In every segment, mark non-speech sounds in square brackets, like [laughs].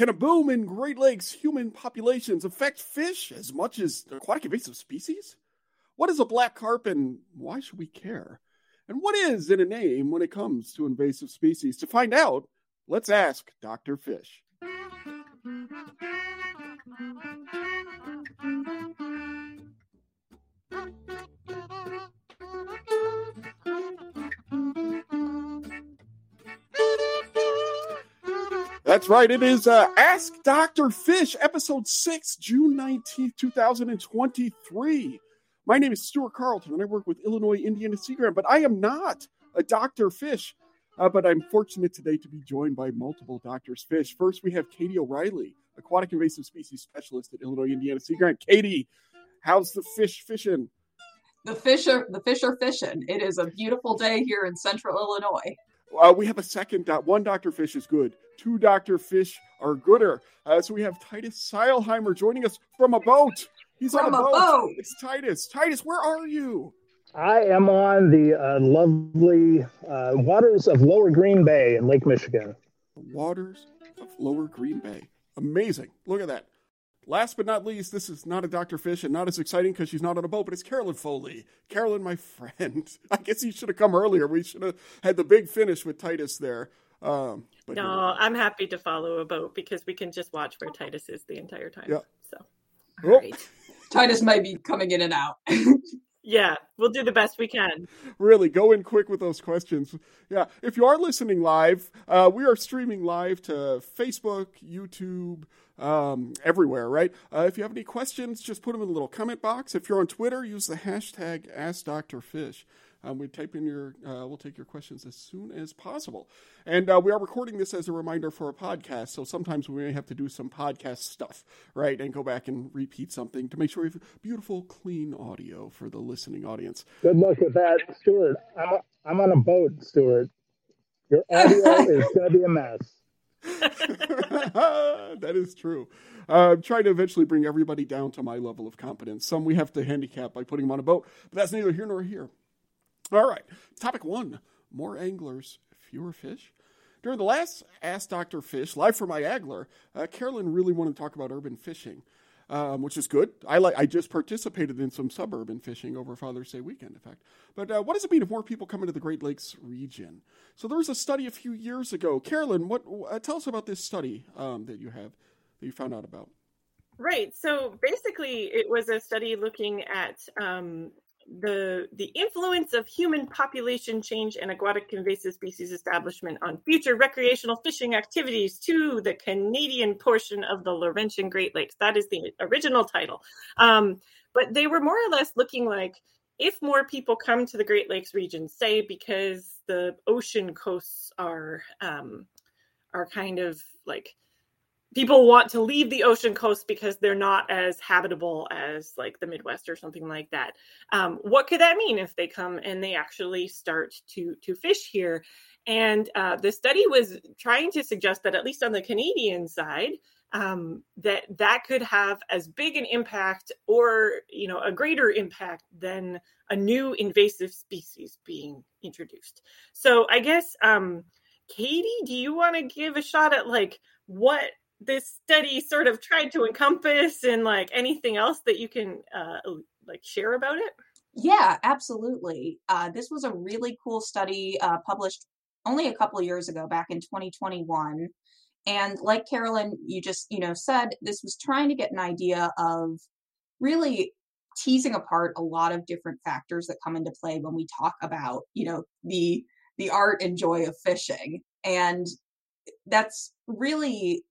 Can a boom in Great Lakes human populations affect fish as much as aquatic invasive species? What is a black carp and why should we care? And what is in a name when it comes to invasive species? To find out, let's ask Dr. Fish. That's right. It is uh, Ask Dr. Fish, episode 6, June 19th, 2023. My name is Stuart Carlton, and I work with Illinois Indiana Sea Grant, but I am not a Dr. Fish. Uh, but I'm fortunate today to be joined by multiple Doctors Fish. First, we have Katie O'Reilly, aquatic invasive species specialist at Illinois Indiana Sea Grant. Katie, how's the fish fishing? The fish are the fish are fishing. It is a beautiful day here in central Illinois. Uh, we have a second. dot. one Dr. Fish is good. Two Dr. Fish are gooder. Uh, so we have Titus Seilheimer joining us from a boat. He's from on a, a boat. boat. It's Titus. Titus, where are you? I am on the uh, lovely uh, waters of Lower Green Bay in Lake Michigan. The waters of Lower Green Bay. Amazing. Look at that. Last but not least, this is not a Dr. Fish and not as exciting because she's not on a boat, but it's Carolyn Foley. Carolyn, my [laughs] friend. I guess you should have come earlier. We should have had the big finish with Titus there. Um, but no, I'm happy to follow a boat because we can just watch where Titus is the entire time. Yeah. So, Oh. all right. Titus might be coming in and out. [laughs] Yeah, we'll do the best we can. really go in quick with those questions. Yeah, if you are listening live, uh, we are streaming live to Facebook, YouTube, um, everywhere. Right? Uh, if you have any questions, just put them in the little comment box. If you're on Twitter, use the hashtag AskDrFish. Um, we type in your, uh, we'll take your questions as soon as possible. And uh, we are recording this as a reminder for a podcast, so sometimes we may have to do some podcast stuff, right? And go back and repeat something to make sure we have beautiful, clean audio for the listening audience. Good luck with that, Stuart. I'm, I'm on a boat, Stuart. Your audio [laughs] is going to be a mess. [laughs] that is true. Uh, I'm trying to eventually bring everybody down to my level of competence. Some we have to handicap by putting them on a boat, but that's neither here nor here. All right, topic one more anglers, fewer fish. During the last Ask Dr. Fish, live from my Agler, uh, Carolyn really wanted to talk about urban fishing, um, which is good. I like. I just participated in some suburban fishing over Father's Day weekend, in fact. But uh, what does it mean if more people come into the Great Lakes region? So there was a study a few years ago. Carolyn, what? Uh, tell us about this study um, that you have that you found out about. Right. So basically, it was a study looking at um, the the influence of human population change and aquatic invasive species establishment on future recreational fishing activities to the Canadian portion of the Laurentian Great Lakes. That is the original title. Um, but they were more or less looking like if more people come to the Great Lakes region, say because the ocean coasts are um, are kind of like people want to leave the ocean coast because they're not as habitable as like the midwest or something like that. Um, what could that mean if they come and they actually start to to fish here? And uh, the study was trying to suggest that at least on the canadian side um, that that could have as big an impact or you know a greater impact than a new invasive species being introduced. So i guess um, katie do you want to give a shot at like what this study sort of tried to encompass and like anything else that you can uh, like share about it Yeah, absolutely. Uh, this was a really cool study uh, published only a couple years ago, back in 2021. And like Carolyn, you just you know said, this was trying to get an idea of really teasing apart a lot of different factors that come into play when we talk about you know the the art and joy of fishing, and that's really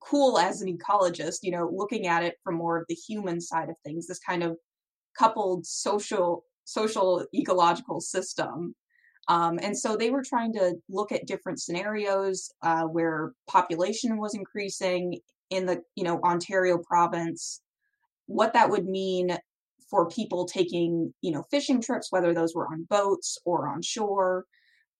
cool as an ecologist. You know, looking at it from more of the human side of things, this kind of coupled social social ecological system um, and so they were trying to look at different scenarios uh, where population was increasing in the you know ontario province what that would mean for people taking you know fishing trips whether those were on boats or on shore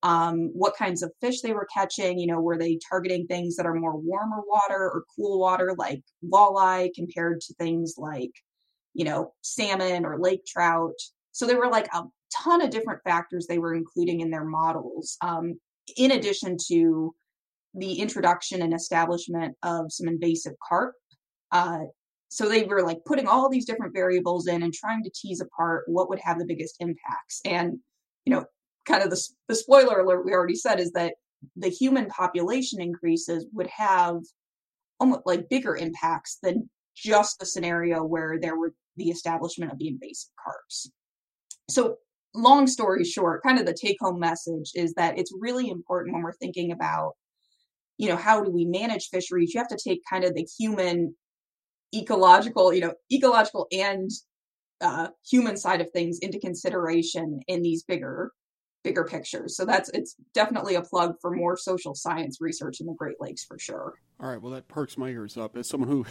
um, what kinds of fish they were catching you know were they targeting things that are more warmer water or cool water like walleye compared to things like you know, salmon or lake trout. So there were like a ton of different factors they were including in their models, um, in addition to the introduction and establishment of some invasive carp. Uh, so they were like putting all these different variables in and trying to tease apart what would have the biggest impacts. And you know, kind of the the spoiler alert we already said is that the human population increases would have almost like bigger impacts than just the scenario where there were the establishment of the invasive carps. So, long story short, kind of the take home message is that it's really important when we're thinking about, you know, how do we manage fisheries? You have to take kind of the human ecological, you know, ecological and uh, human side of things into consideration in these bigger bigger pictures. So that's it's definitely a plug for more social science research in the Great Lakes for sure. All right, well that perks my ears up as someone who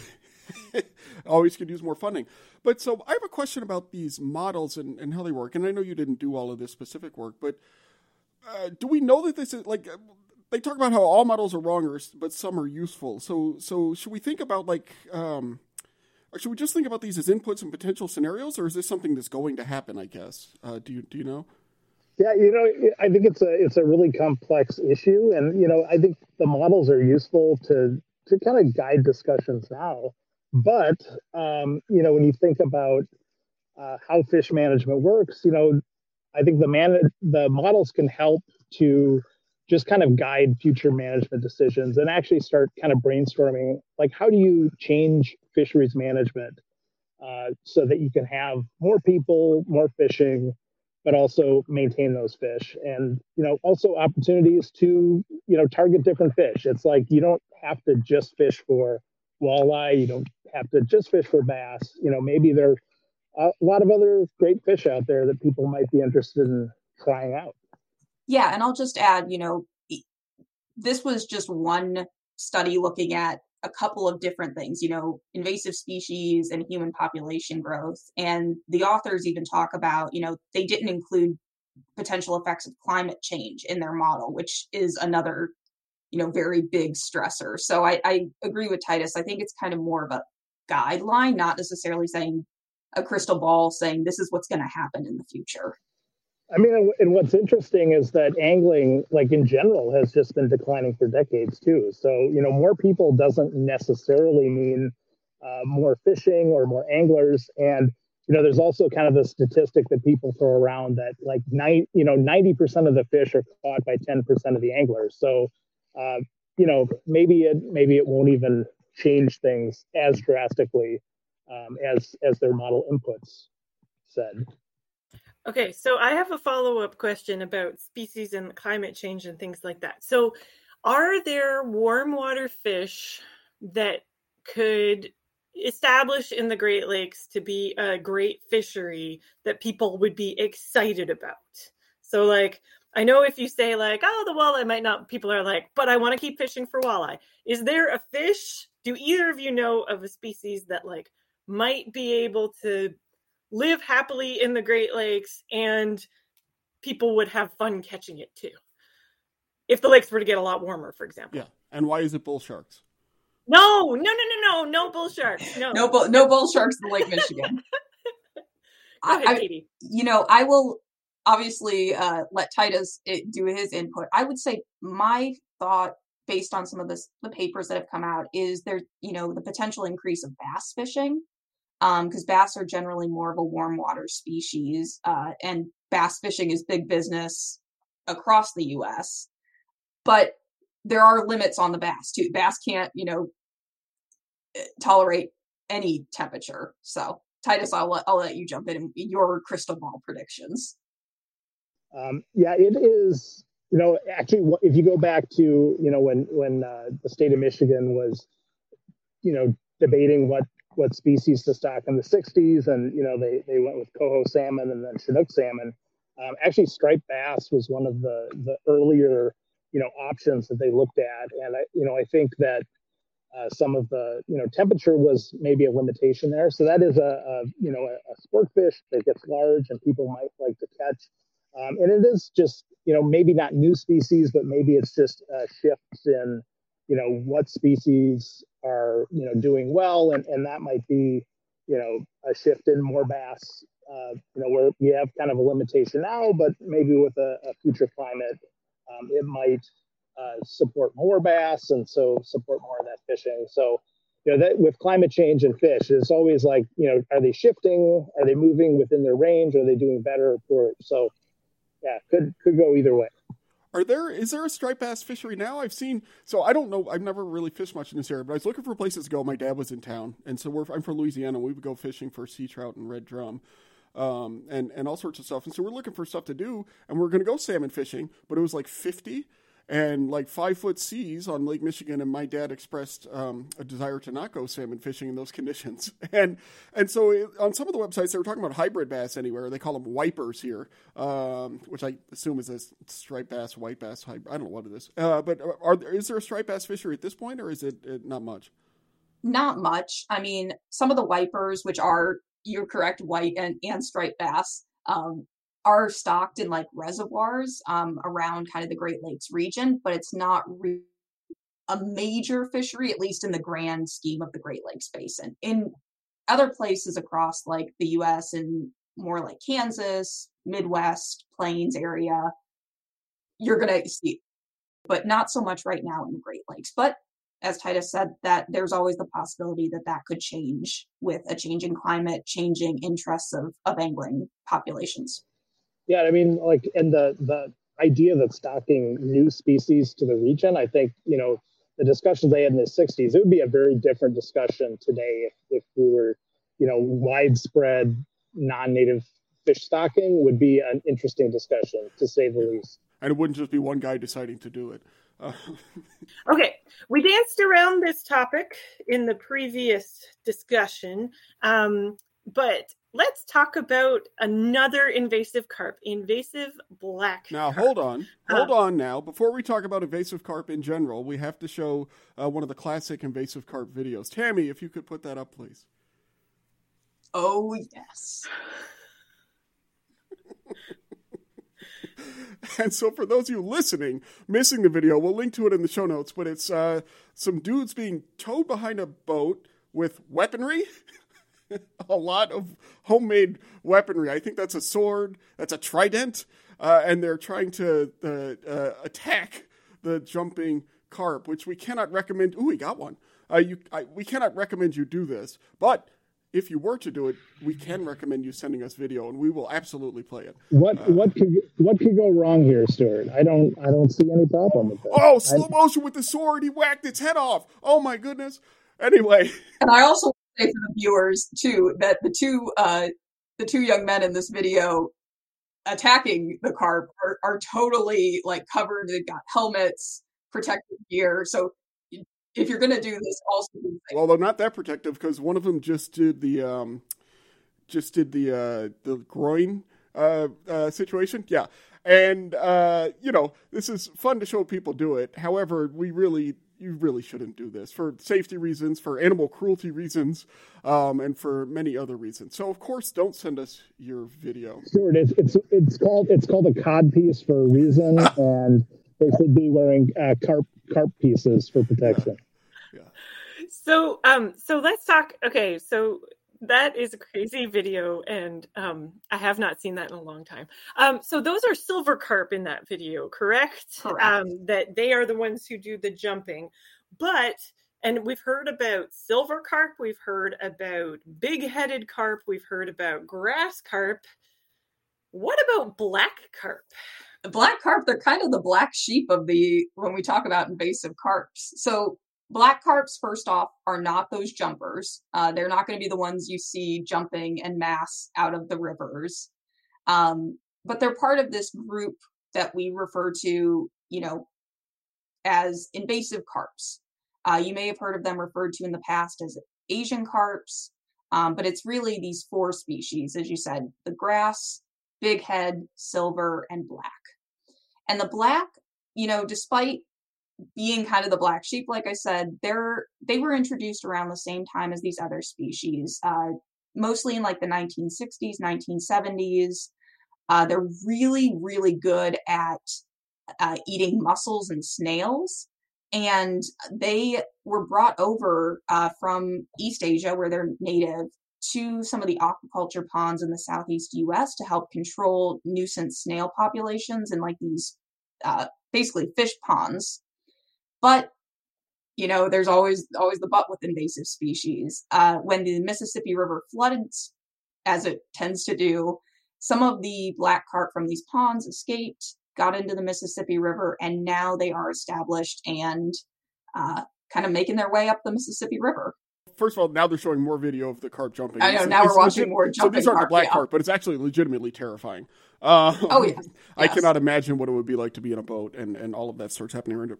[laughs] always could use more funding. But so I have a question about these models and, and how they work. And I know you didn't do all of this specific work, but uh, do we know that this is like they talk about how all models are wrong, or, but some are useful. So so should we think about like um, or should we just think about these as inputs and potential scenarios, or is this something that's going to happen? I guess. Uh, do you do you know? Yeah, you know, I think it's a it's a really complex issue, and you know, I think the models are useful to to kind of guide discussions now. But um, you know, when you think about uh, how fish management works, you know, I think the man the models can help to just kind of guide future management decisions and actually start kind of brainstorming like how do you change fisheries management uh, so that you can have more people, more fishing, but also maintain those fish. And you know also opportunities to you know target different fish. It's like you don't have to just fish for walleye. You don't have to just fish for bass. You know maybe there are a lot of other great fish out there that people might be interested in trying out. Yeah and i'll just add you know this was just one study looking at a couple of different things, you know, invasive species and human population growth. And the authors even talk about, you know, they didn't include potential effects of climate change in their model, which is another, you know, very big stressor. So I, I agree with Titus. I think it's kind of more of a guideline, not necessarily saying a crystal ball saying this is what's going to happen in the future. I mean, and what's interesting is that angling, like in general, has just been declining for decades too. So, you know, more people doesn't necessarily mean uh, more fishing or more anglers. And, you know, there's also kind of the statistic that people throw around that like nine, you know, 90% of the fish are caught by 10% of the anglers. So, uh, you know, maybe it, maybe it won't even change things as drastically um, as, as their model inputs said. Okay, so I have a follow up question about species and climate change and things like that. So, are there warm water fish that could establish in the Great Lakes to be a great fishery that people would be excited about? So, like, I know if you say, like, oh, the walleye might not, people are like, but I want to keep fishing for walleye. Is there a fish? Do either of you know of a species that, like, might be able to live happily in the Great Lakes and people would have fun catching it too. If the lakes were to get a lot warmer, for example. Yeah. And why is it bull sharks? No, no, no, no, no, no bull sharks. No, no, bull, no bull sharks in Lake Michigan. [laughs] Go ahead, I, You know, I will obviously uh, let Titus it, eh, do his input. I would say my thought, based on some of this, the papers that have come out, is there, you know, the potential increase of bass fishing because um, bass are generally more of a warm water species, uh, and bass fishing is big business across the U.S. But there are limits on the bass too. Bass can't, you know, eh, tolerate any temperature. So, Titus, I'll let, I'll let you jump in your crystal ball predictions. Um, yeah, it is. You know, actually, if you go back to you know when when uh, the state of Michigan was, you know, debating what what species to stock in the 60s, and you know they they went with coho salmon and then Chinook salmon. Um, actually, striped bass was one of the the earlier you know options that they looked at, and I you know I think that uh, some of the you know temperature was maybe a limitation there. So that is a, a you know a, a, sport fish that gets large and people might like to catch. Um, and it is just you know maybe not new species, but maybe it's just uh, shifts in you know what species are you know doing well, and and that might be you know a shift in more bass. Uh, you know where we have kind of a limitation now, but maybe with a, a future climate, um, it might uh, support more bass and so support more of that fishing. So, you know, that with climate change and fish, it's always like, you know, are they shifting? Are they moving within their range? Are they doing better or poor? So, yeah, could could go either way. Are there is there a striped bass fishery now? I've seen so I don't know. I've never really fished much in this area, but I was looking for places to go. My dad was in town, and so I'm from Louisiana. We would go fishing for sea trout and red drum um, and and all sorts of stuff. And so we're looking for stuff to do, and we're going to go salmon fishing. But it was like fifty and like five foot seas on Lake Michigan. And my dad expressed um, a desire to not go salmon fishing in those [laughs] conditions. And and so it, on some of the websites they were talking about hybrid bass anywhere. They call them wipers here, um, which I assume is a striped bass, white bass hybrid. I don't know what it is. Uh, but are is there a striped bass fishery at this point, or is it, it not much? Not much. I mean, some of the wipers, which are you're correct, white and, and striped bass um, are stocked in like reservoirs um, around kind of the Great Lakes region, but it's not a major fishery, at least in the grand scheme of the Great Lakes Basin. In other places across like the US and more like Kansas, Midwest, Plains area, you're going to see, but not so much right now in the Great Lakes. But as Titus said, that there's always the possibility that that could change with a changing climate, changing interests of, of angling populations. Yeah, I mean, like, and the the idea that stocking new species to the region, I think, you know, the discussions they had in the '60s, it would be a very different discussion today if, if we were, you know, widespread non-native fish stocking would be an interesting discussion to say the least. And it wouldn't just be one guy deciding to do it. Uh, [laughs] okay, we danced around this topic in the previous discussion, um, but let's talk about another invasive carp, invasive black. Now, carp. hold on, hold uh, on. Now, before we talk about invasive carp in general, we have to show uh, one of the classic invasive carp videos. Tammy, if you could put that up, please. Oh yes. [laughs] And so, for those of you listening, missing the video, we'll link to it in the show notes. But it's uh, some dudes being towed behind a boat with weaponry. [laughs] [laughs] a lot of homemade weaponry. I think that's a sword, that's a trident, uh, and they're trying to uh, uh attack the jumping carp, which we cannot recommend. Ooh, we got one. Uh, you, I, we cannot recommend you do this, but if you were to do it, we can recommend you sending us video, and we will absolutely play it. What uh, what could what could go wrong here, Stuart? I don't I don't see any problem with that. Oh, slow I, motion with the sword! He whacked its head off. Oh my goodness. Anyway, and I also say for the viewers too that the two uh, the two young men in this video attacking the carp are, are totally like covered. They've got helmets, protective gear, so if you're going to do this, also they're not that protective because one of them just did the um, just did the uh, the groin uh, uh, situation. Yeah, and uh, you know this is fun to show people do it. However, we really you really shouldn't do this for safety reasons, for animal cruelty reasons, um, and for many other reasons. So, of course, don't send us your video. Stuart, it's it's it's called it's called a cod piece for a reason, [laughs] and they should be wearing uh, carp carp pieces for protection. Yeah. yeah. So, um, so let's talk. Okay, so that is a crazy video, and um, I have not seen that in a long time. Um, so those are silver carp in that video, correct? Correct. Um, that they are the ones who do the jumping, but and we've heard about silver carp, we've heard about big-headed carp, we've heard about grass carp. What about black carp? black carp they're kind of the black sheep of the when we talk about invasive carps so black carps first off are not those jumpers. Uh, they're not going to be the ones you see jumping en masse out of the rivers. Um, but they're part of this group that we refer to you know as invasive carps. Uh, you may have heard of them referred to in the past as asian carps um, but it's really these four species as you said the grass big head, silver, and black. And the black, you know, despite being kind of the black sheep, like I said, they're they were introduced around the same time as these other species, uh, mostly in like the 1960s, 1970s. Uh, they're really, really good at uh, eating mussels and snails. And they were brought over uh, from East Asia, where they're native, to some of the aquaculture ponds in the southeast US to help control nuisance snail populations in like these uh, basically fish ponds. But you know, there's always always the but with invasive species. Uh, when the Mississippi River flooded, as it tends to do, some of the black carp from these ponds escaped, got into the Mississippi River, and now they are established and uh, kind of making their way up the Mississippi River. First of all, now they're showing more video of the carp jumping. I know. It's, now it's we're watching legit, more jumping. So these aren't carp, the black yeah. carp, but it's actually legitimately terrifying. Uh, [laughs] oh yeah. I cannot imagine what it would be like to be in a boat and, and all of that starts happening.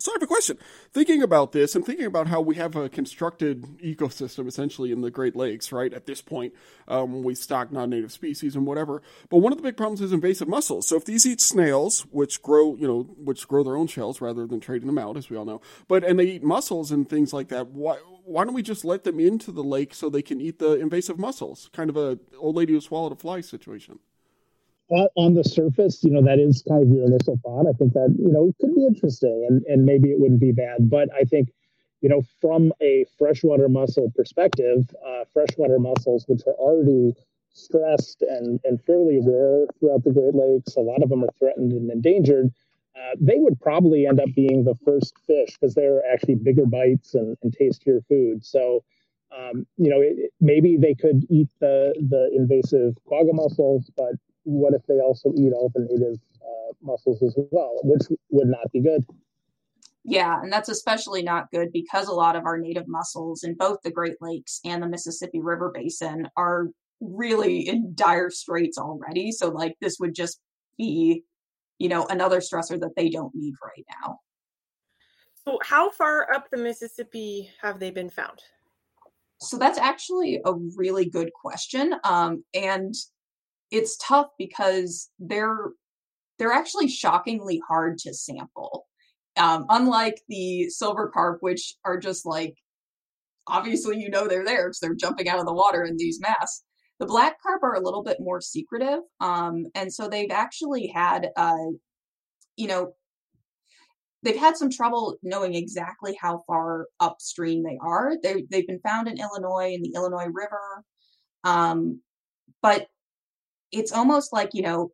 So I have a question. Thinking about this and thinking about how we have a constructed ecosystem essentially in the Great Lakes, right? At this point, um, we stock non-native species and whatever. But one of the big problems is invasive mussels. So if these eat snails, which grow, you know, which grow their own shells rather than trading them out, as we all know, but and they eat mussels and things like that, why why don't we just let them into the lake so they can eat the invasive mussels? Kind of a old lady who swallowed a fly situation on the surface, you know, that is kind of your initial thought. I think that, you know, it could be interesting and, and maybe it wouldn't be bad. But I think, you know, from a freshwater mussel perspective, uh, freshwater mussels, which are already stressed and, and fairly rare throughout the Great Lakes, a lot of them are threatened and endangered. Uh, they would probably end up being the first fish because they're actually bigger bites and, and tastier food. So, um, you know, it, maybe they could eat the the invasive quagga mussels, but what if they also eat all the native uh, mussels as well, which would not be good. Yeah, and that's especially not good because a lot of our native mussels in both the Great Lakes and the Mississippi River Basin are really in dire straits already. So, like, this would just be, you know, another stressor that they don't need right now. So, how far up the Mississippi have they been found? So, that's actually a really good question. Um, and it's tough because they're they're actually shockingly hard to sample. Um, unlike the silver carp, which are just like obviously you know they're there because they're jumping out of the water in these masks. The black carp are a little bit more secretive, um, and so they've actually had, uh, you know, they've had some trouble knowing exactly how far upstream they are. They they've been found in Illinois in the Illinois River, um, but it's almost like you know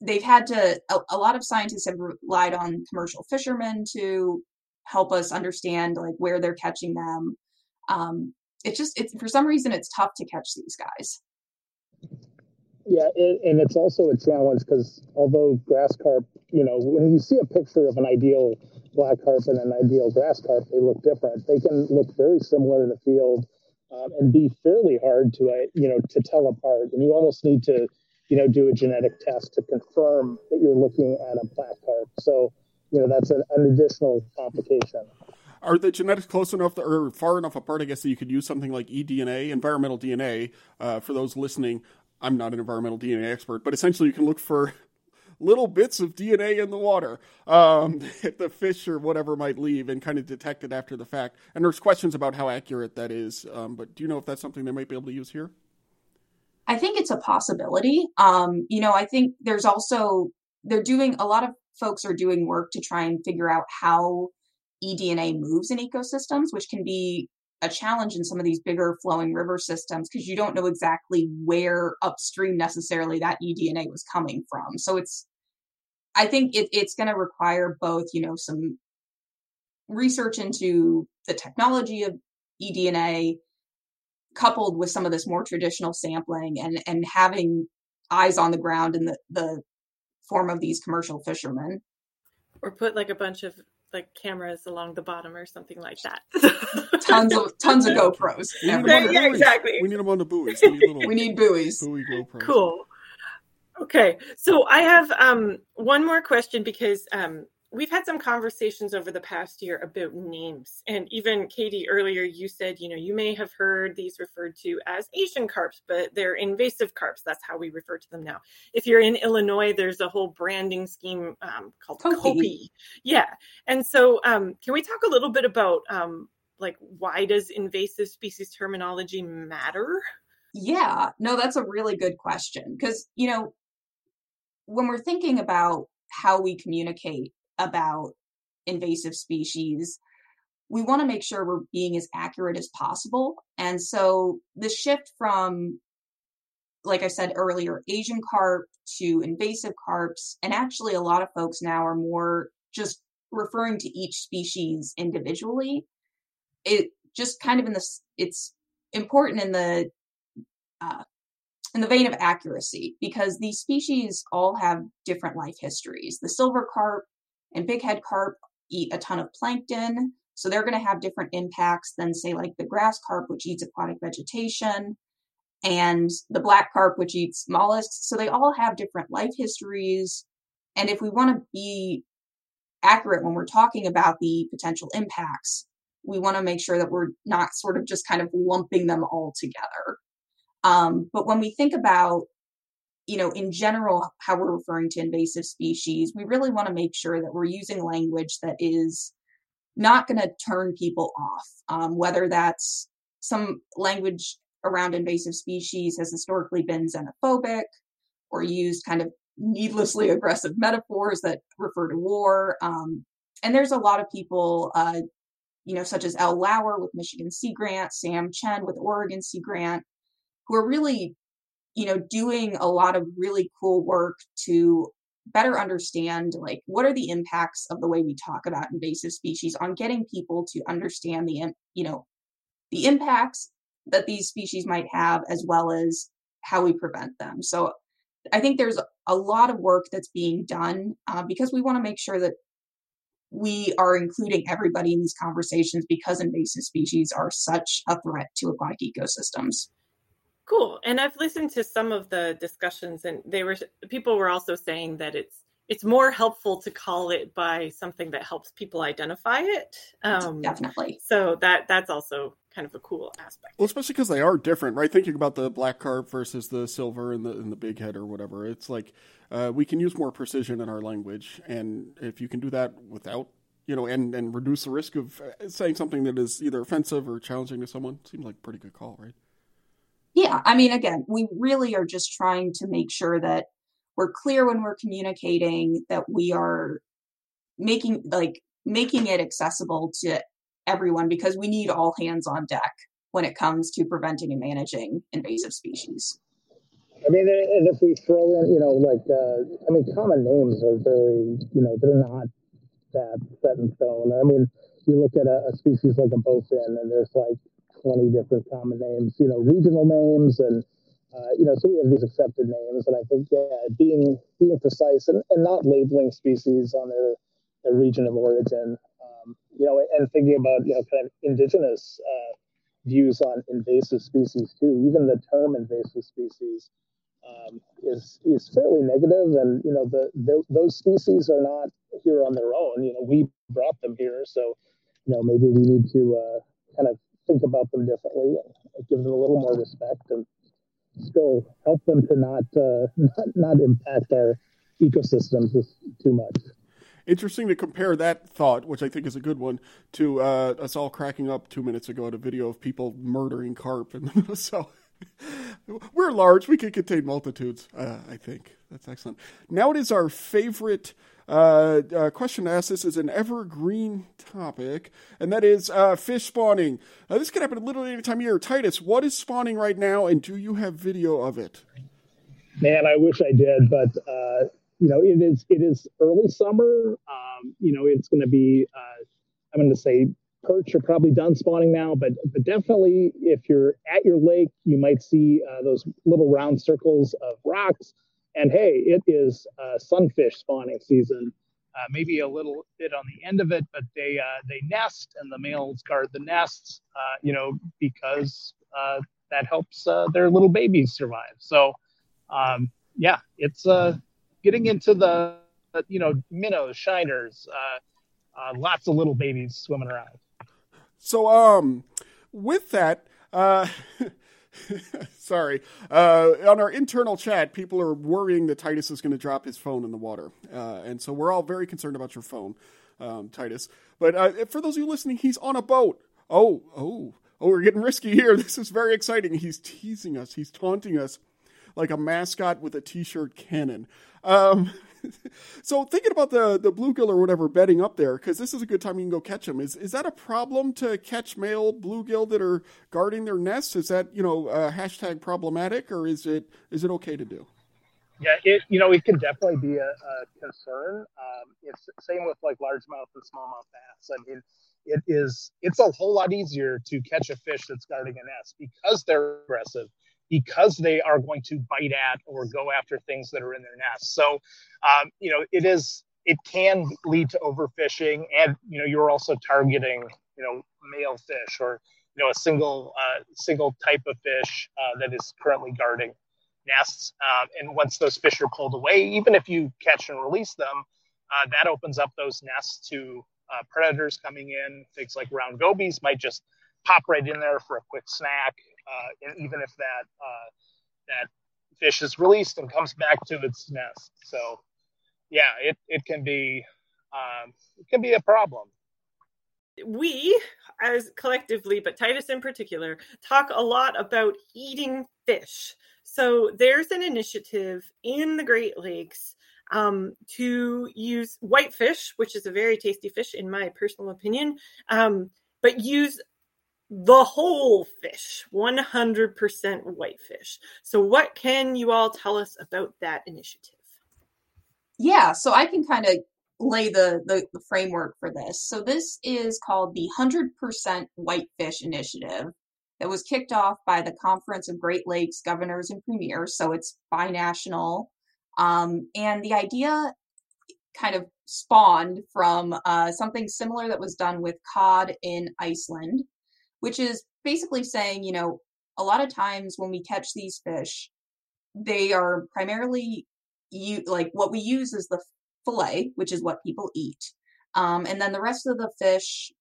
they've had to a, a, lot of scientists have relied on commercial fishermen to help us understand like where they're catching them um it's just it's for some reason it's tough to catch these guys. Yeah it, and it's also a challenge because although grass carp you know when you see a picture of an ideal black carp and an ideal grass carp they look different. They can look very similar in the field um, and be fairly hard to uh, you know to tell apart. And you almost need to you know do a genetic test to confirm that you're looking at a black carp. So you know that's an, an additional complication. Are the genetics close enough or far enough apart? I guess that you could use something like eDNA, environmental DNA. Uh, for those listening, I'm not an environmental DNA expert, but essentially you can look for little bits of DNA in the water um, [laughs] that the fish or whatever might leave and kind of detect it after the fact. And there's questions about how accurate that is. Um, but do you know if that's something they might be able to use here? I think it's a possibility. Um, you know, I think there's also, they're doing, a lot of folks are doing work to try and figure out how eDNA moves in ecosystems, which can be a challenge in some of these bigger flowing river systems because you don't know exactly where upstream necessarily that eDNA was coming from. So it's I think it, it's going to require both, you know, some research into the technology of eDNA coupled with some of this more traditional sampling and and having eyes on the ground in the, the form of these commercial fishermen. Or put like a bunch of like cameras along the bottom or something like that. tons of tons of GoPros. Yeah, exactly. We need them on the buoys. We need, little we need buoys. Buoy GoPros. Cool. Okay, so I have um, one more question because um, we've had some conversations over the past year about names, and even Katie earlier, you said you know you may have heard these referred to as Asian carps, but they're invasive carps. That's how we refer to them now. If you're in Illinois, there's a whole branding scheme um, called COPI. Yeah, and so um, can we talk a little bit about um, like why does invasive species terminology matter? Yeah, no, that's a really good question because, you know, when we're thinking about how we communicate about invasive species, we want to make sure we're being as accurate as possible. And so the shift from, like I said earlier, Asian carp to invasive carps, and actually a lot of folks now are more just referring to each species individually, it just kind of in this, it's important in the uh, in the vein of accuracy because these species all have different life histories. The silver carp and bighead carp eat a ton of plankton, so they're going to have different impacts than, say, like the grass carp, which eats aquatic vegetation, and the black carp, which eats mollusks. So they all have different life histories. And if we want to be accurate when we're talking about the potential impacts, we want to make sure that we're not sort of just kind of lumping them all together. Um, but when we think about, you know, in general, how we're referring to invasive species, we really want to make sure that we're using language that is not going to turn people off, um, whether that's some language around invasive species has historically been xenophobic or used kind of needlessly [laughs] aggressive metaphors that refer to war. Um, and there's a lot of people, uh, you know, such as L. Lauer with Michigan Sea Grant, Sam Chan with Oregon Sea Grant, who are really, you know, doing a lot of really cool work to better understand like what are the impacts of the way we talk about invasive species on getting people to understand the you know the impacts that these species might have as well as how we prevent them. So i think there's a lot of work that's being done uh, because we want to make sure that we are including everybody in these conversations because invasive species are such a threat to aquatic ecosystems Cool. And I've listened to some of the discussions, and they were people were also saying that it's it's more helpful to call it by something that helps people identify it. Um, Definitely. So that that's also kind of a cool aspect. Well, especially because they are different, right? Thinking about the black carp versus the silver and the and the big head or whatever, it's like uh, we can use more precision in our language, and if you can do that without you know, and and reduce the risk of uh, saying something that is either offensive or challenging to someone, seems like a pretty good call, right? Yeah, I mean, again, we really are just trying to make sure that we're clear when we're communicating, that we are making like making it accessible to everyone because we need all hands on deck when it comes to preventing and managing invasive species. I mean, and if we throw in, you know, like, uh, I mean, common names are very, you know, they're not that set in stone. I mean, you look at a, a species like a bowfin, and there's like 20 different common names, you know, regional names and, uh, you know, so we have these accepted names. And I think, yeah, being, being precise and, and not labeling species on their, their region of origin, um, you know, and thinking about, you know, kind of indigenous uh, views on invasive species too. Even the term invasive species um, is is fairly negative, and you know, the, the those species are not here on their own. You know, we brought them here, so you know, maybe we need to uh, kind of think about them differently and give them a little more respect and still help them to not uh, [laughs] not, not impact our ecosystems too much. Interesting to compare that thought, which I think is a good one, to uh, us all cracking up two minutes ago at a video of people murdering carp, and [laughs] so [laughs] we're large; we can contain multitudes. Uh, I think that's excellent. Now it is our favorite uh, uh, question to ask this is an evergreen topic, and that is uh, fish spawning. Uh, this can happen literally any time of year. Titus, what is spawning right now, and do you have video of it? Man, I wish I did, but uh, you know, it is it is early summer. Um, you know, it's going to be. Uh, I'm going to say perch are probably done spawning now, but but definitely if you're at your lake, you might see uh, those little round circles of rocks and hey, it is uh, sunfish spawning season. Uh, maybe a little bit on the end of it, but they uh, they nest, and the males guard the nests. Uh, you know, because uh, that helps uh, their little babies survive. So, um, yeah, it's getting into the you know minnows, shiners, lots of little babies swimming around. So, um, with that. [laughs] [laughs] Sorry. Uh, on our internal chat, people are worrying that Titus is going to drop his phone in the water. Uh, and so we're all very concerned about your phone, um, Titus. But uh, for those of you listening, he's on a boat. Oh, oh, oh, we're getting risky here. [laughs] This is very exciting. He's teasing us, he's taunting us like a mascot with a t shirt cannon. Um, [laughs] [laughs] so thinking about the the bluegill or whatever bedding up there, because this is a good time you can go catch them. Is is that a problem to catch male bluegill that are guarding their nests? Is that you know uh, hashtag problematic, or is it is it okay to do? Yeah, it you know it can definitely be a, a concern. Um, it's same with like largemouth and smallmouth bass. I mean, it is it's a whole lot easier to catch a fish that's guarding a nest because they're aggressive, because they are going to bite at or go after things that are in their nest. So, um, you know, it is it can lead to overfishing, and you know you're also targeting you know male fish or you know a single uh, single type of fish uh, that is currently guarding nests. Um, and once those fish are pulled away, even if you catch and release them, uh, that opens up those nests to uh, predators coming in. Things like round gobies might just pop right in there for a quick snack. Uh, even if that uh, that fish is released and comes back to its nest, so yeah, it, it can be um, it can be a problem. We, as collectively, but Titus in particular, talk a lot about eating fish. So there's an initiative in the Great Lakes um, to use whitefish, which is a very tasty fish in my personal opinion, um, but use the whole fish, 100% whitefish. So, what can you all tell us about that initiative? Yeah, so I can kind of lay the, the, the framework for this. So, this is called the 100% Whitefish Initiative that was kicked off by the Conference of Great Lakes Governors and Premiers. So it's binational. Um, and the idea kind of spawned from uh, something similar that was done with cod in Iceland, which is basically saying, you know, a lot of times when we catch these fish, they are primarily you like what we use is the fillet, which is what people eat. Um, and then the rest of the fish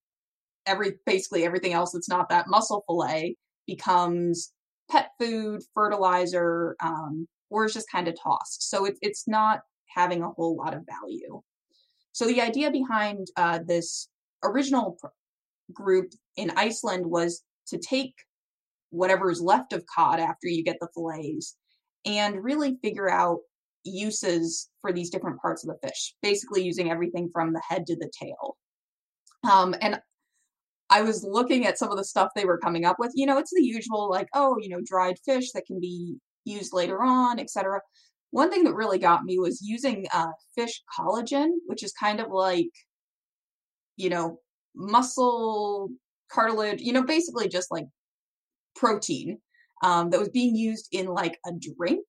every basically everything else that's not that muscle fillet becomes pet food, fertilizer, um, or is just kind of tossed. So it, it's not having a whole lot of value. So the idea behind uh, this original pr- group in Iceland was to take whatever is left of cod after you get the fillets and really figure out uses for these different parts of the fish, basically using everything from the head to the tail. Um, and I was looking at some of the stuff they were coming up with. You know, it's the usual like, oh, you know, dried fish that can be used later on, etc. One thing that really got me was using uh, fish collagen, which is kind of like, you know, muscle cartilage. You know, basically just like protein um, that was being used in like a drink.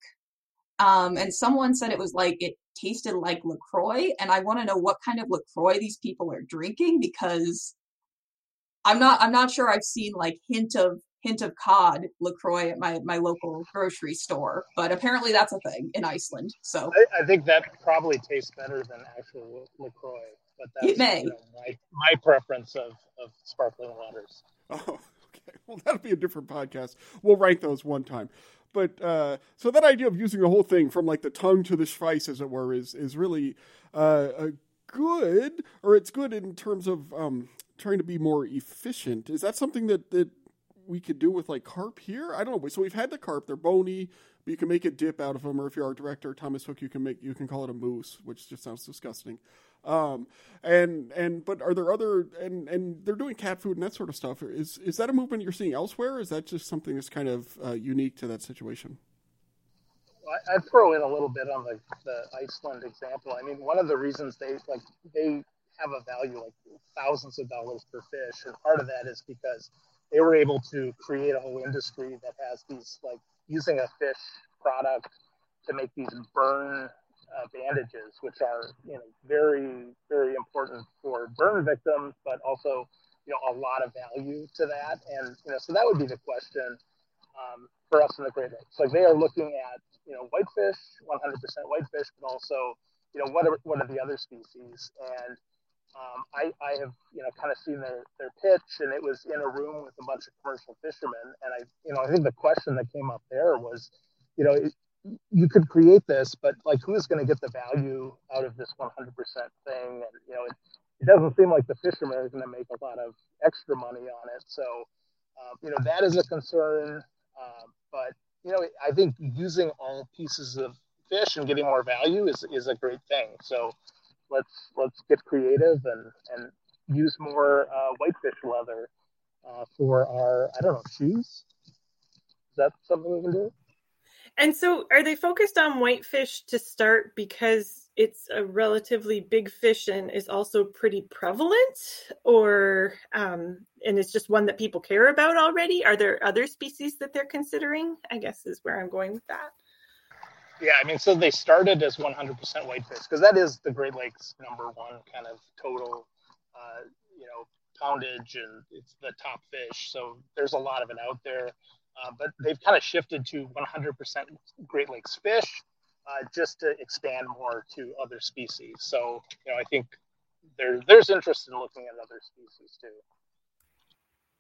Um, and someone said it was like it tasted like Lacroix, and I want to know what kind of Lacroix these people are drinking because I'm not I'm not sure I've seen like hint of hint of cod Lacroix at my my local grocery store, but apparently that's a thing in Iceland. So I, I think that probably tastes better than actual Lacroix, but that's it may. You know, my my preference of of sparkling waters. [laughs] Oh, okay. Well, that'll be a different podcast. We'll rank those one time. But uh, so that idea of using the whole thing from like the tongue to the spice, as it were, is is really uh, a good, or it's good in terms of um, trying to be more efficient. Is that something that, that we could do with like carp here? I don't know. So we've had the carp; they're bony, but you can make a dip out of them. Or if you're our director, Tomas Höök, you can make you can call it a mousse, which just sounds disgusting. Um, and and but are there other and and they're doing cat food and that sort of stuff? Is is that a movement you're seeing elsewhere? is that just something that's kind of uh, unique to that situation? I, would throw in a little bit on the, the Iceland example. I mean, one of the reasons they like they have a value like thousands of dollars per fish. And part of that is because they were able to create a whole industry that has these like using a fish product to make these burn uh, bandages, which are you know very very important for burn victims, but also you know a lot of value to that. And you know so that would be the question um, for us in the Great Lakes. Like they are looking at you know whitefish, 100% whitefish, but also you know what are what are the other species and um, I, I have you know kind of seen their, their pitch and it was in a room with a bunch of commercial fishermen and I you know I think the question that came up there was you know you could create this but like who's going to get the value out of this 100% thing and you know it, it doesn't seem like the fishermen are going to make a lot of extra money on it so um, you know that is a concern um, but you know I think using all pieces of fish and getting more value is, is a great thing so let's let's get creative and and use more uh, whitefish leather uh, for our I don't know shoes. Is that something we can do? And so, are they focused on whitefish to start because it's a relatively big fish and is also pretty prevalent, or um, and it's just one that people care about already? Are there other species that they're considering? I guess is where I'm going with that. Yeah, I mean, so they started as 100% whitefish because that is the Great Lakes number one kind of total, uh, you know, poundage, and it's the top fish. So there's a lot of it out there. Uh, but they've kind of shifted to 100% Great Lakes fish uh, just to expand more to other species. So, you know, I think there, there's interest in looking at other species too.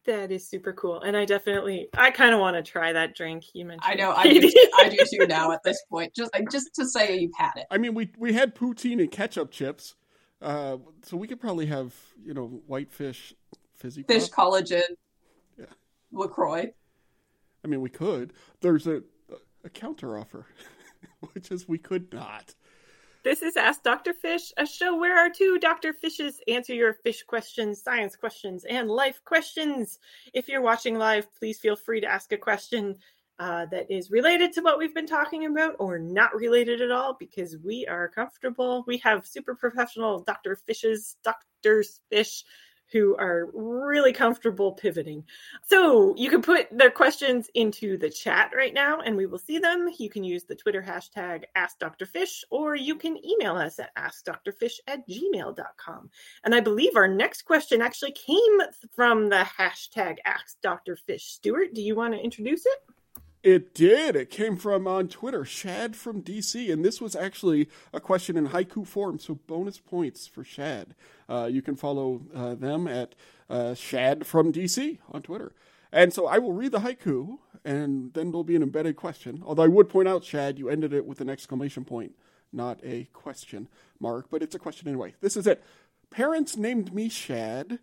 That is super cool, and I definitely, I kind of want to try that drink you mentioned. I know, [laughs] I do, too, I do too now at this point. Just, just to say you've had it. I mean, we we had poutine and ketchup chips, uh, so we could probably have you know whitefish fizzy fish pop. collagen, Yeah. Lacroix. I mean, we could. There's a a counter offer, [laughs] which is we could not. This is Ask Dr. Fish, a show where our two Dr. Fishes answer your fish questions, science questions, and life questions. If you're watching live, please feel free to ask a question uh, that is related to what we've been talking about or not related at all because we are comfortable. We have super professional Dr. Fishes, Doctors Fish who are really comfortable pivoting. So you can put their questions into the chat right now and we will see them. You can use the Twitter hashtag AskDrFish or you can email us at AskDrFish at gmail.com. And I believe our next question actually came from the hashtag AskDrFish. Stuart, do you want to introduce it? It did. It came from on Twitter, Shad from DC, and this was actually a question in haiku form, so bonus points for Shad. Uh, you can follow uh, them at uh, Shad from DC on Twitter. And so I will read the haiku, and then there'll be an embedded question. Although I would point out, Shad, you ended it with an exclamation point, not a question mark, but it's a question anyway. This is it. Parents named me Shad.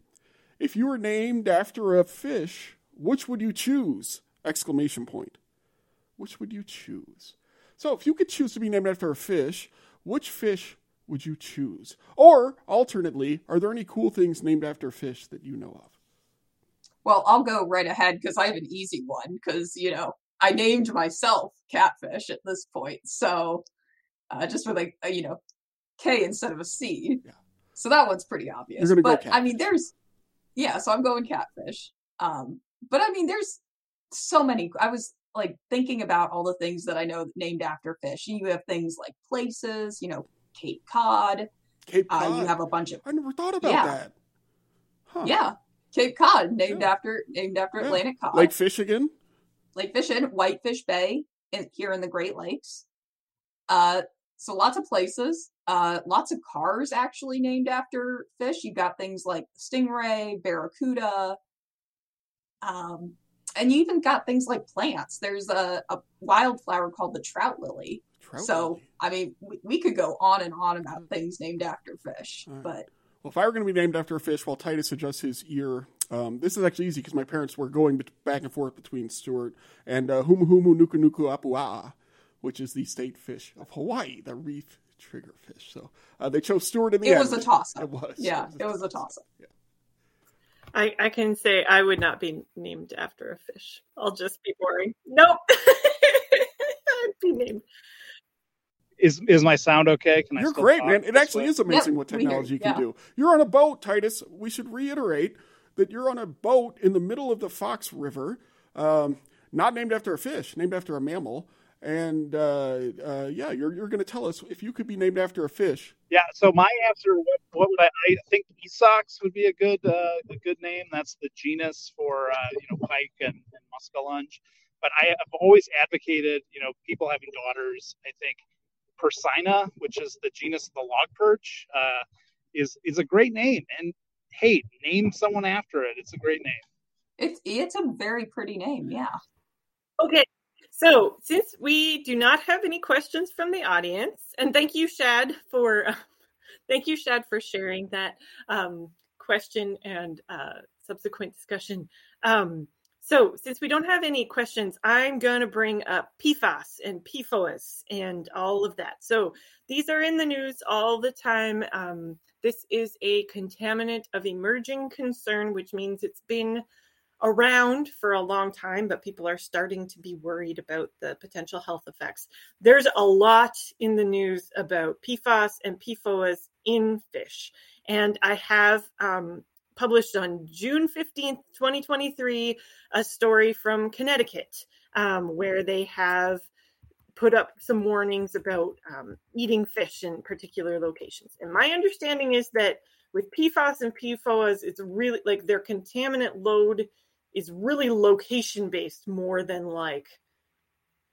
If you were named after a fish, which would you choose? Exclamation point which would you choose? So, if you could choose to be named after a fish, which fish would you choose? Or, alternately, are there any cool things named after fish that you know of? Well, I'll go right ahead because I have an easy one because, you know, I named myself Catfish at this point. So, uh, just with like, a, you know, K instead of a C. Yeah. So that one's pretty obvious. You're gonna go but I mean, there's, yeah, so I'm going Catfish. Um, but I mean, there's so many. I was like thinking about all the things that I know named after fish. You have things like places, you know, Cape Cod. Cape Uh, Cod. you have a bunch of I never thought about Yeah. that. Huh. yeah, Cape Cod named Yeah. after named after Yeah. Atlantic cod. Lake fish again? Lake Fishing, Whitefish Bay, in, here in the Great Lakes. Uh, so lots of places, uh, lots of cars actually named after fish. You've got things like stingray, barracuda, um, and you even got things like plants. There's a, a wildflower called the trout lily. Trout so lily. I mean, we, we could go on and on about things named after fish, right. but Well, if I were going to be named after a fish while Titus adjusts his ear, um, this is actually easy because my parents were going back and forth between Stewart and uh, Humu Humu Nuku Nuku Apua'a, which is the state fish of Hawaii, the reef triggerfish. So uh, they chose Stewart in the it end. was a toss up. It was. Yeah, it was a toss up. I, I can say I would not be named after a fish. I'll just be boring. Nope. [laughs] I'd be named. Is is my sound okay? Can You're still great, man. It actually way? is amazing Yep, what technology can yeah. do. You're on a boat, Titus. We should reiterate that you're on a boat in the middle of the Fox River, um, not named after a fish, named after a mammal. And uh, uh, yeah, you're you're going to tell us if you could be named after a fish. Yeah. So my answer, what, what would I? I think Esox would be a good uh, a good name. That's the genus for uh, you know pike and, and muskellunge. But I have always advocated, you know, people having daughters. I think Percina, which is the genus of the log perch, uh, is is a great name. And hey, name someone after it. It's a great name. It's it's a very pretty name. Yeah. Okay. So, since we do not have any questions from the audience, and thank you, Shad, for [laughs] thank you, Shad, for sharing that um, question and uh, subsequent discussion. Um, so, since we don't have any questions, I'm going to bring up PFAS and PFOS and all of that. So, these are in the news all the time. Um, this is a contaminant of emerging concern, which means it's been around for a long time, but people are starting to be worried about the potential health effects. There's a lot in the news about PFAS and PFOAs in fish. And I have um, published on June 15th, 2023, a story from Connecticut um, where they have put up some warnings about um, eating fish in particular locations. And my understanding is that with PFAS and PFOAs, it's really like their contaminant load is really location based more than like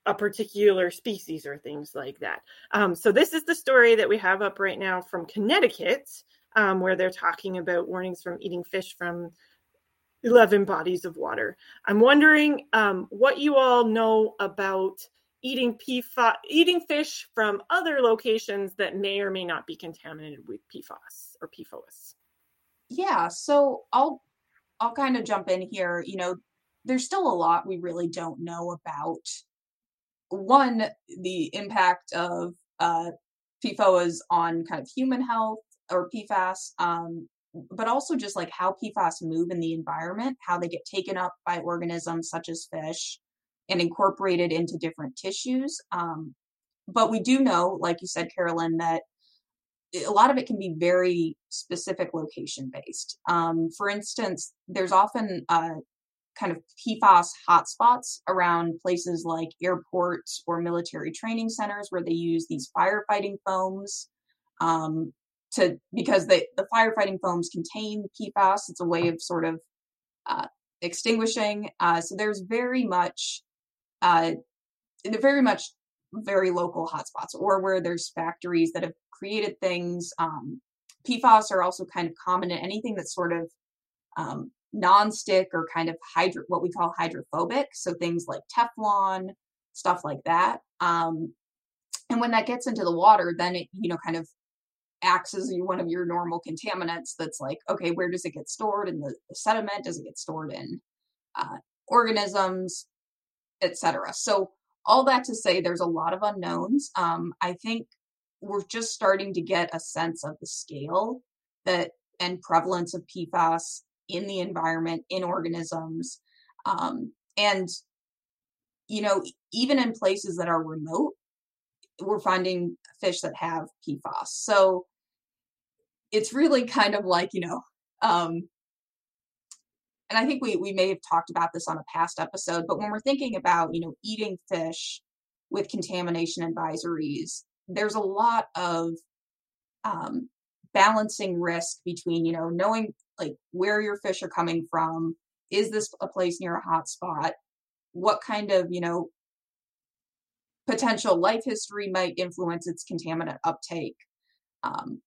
a particular species or things like that. Um, so this is the story that we have up right now from Connecticut, um, where they're talking about warnings from eating fish from 11 bodies of water. I'm wondering um, what you all know about eating PFAS, eating fish from other locations that may or may not be contaminated with PFAS or PFOS. Yeah, so I'll I'll kind of jump in here. You know, there's still a lot we really don't know about. One, the impact of uh, PFOAs on kind of human health or PFAS, um, but also just like how PFAS move in the environment, how they get taken up by organisms such as fish and incorporated into different tissues. Um, but we do know, like you said, Carolyn, that a lot of it can be very specific location based. Um, for instance, there's often uh, kind of PFAS hotspots around places like airports or military training centers where they use these firefighting foams um, to because they, the firefighting foams contain PFAS. It's a way of sort of uh, extinguishing. Uh, so there's very much, uh, very much very local hotspots or where there's factories that have created things. Um, PFAS are also kind of common in anything that's sort of um, non-stick or kind of hydro, what we call hydrophobic. So things like Teflon, stuff like that. Um, and when that gets into the water, then it, you know, kind of acts as one of your normal contaminants. That's like, okay, where does it get stored in the, the sediment? Does it get stored in uh, organisms, etc. So all that to say, there's a lot of unknowns. Um, I think we're just starting to get a sense of the scale that and prevalence of PFAS in the environment, in organisms. Um, and, you know, even in places that are remote, we're finding fish that have PFAS. So it's really kind of like, you know, um, and I think we, we may have talked about this on a past episode, but when we're thinking about, you know, eating fish with contamination advisories, there's a lot of um, balancing risk between you know knowing like where your fish are coming from is this a place near a hot spot what kind of you know potential life history might influence its contaminant uptake um,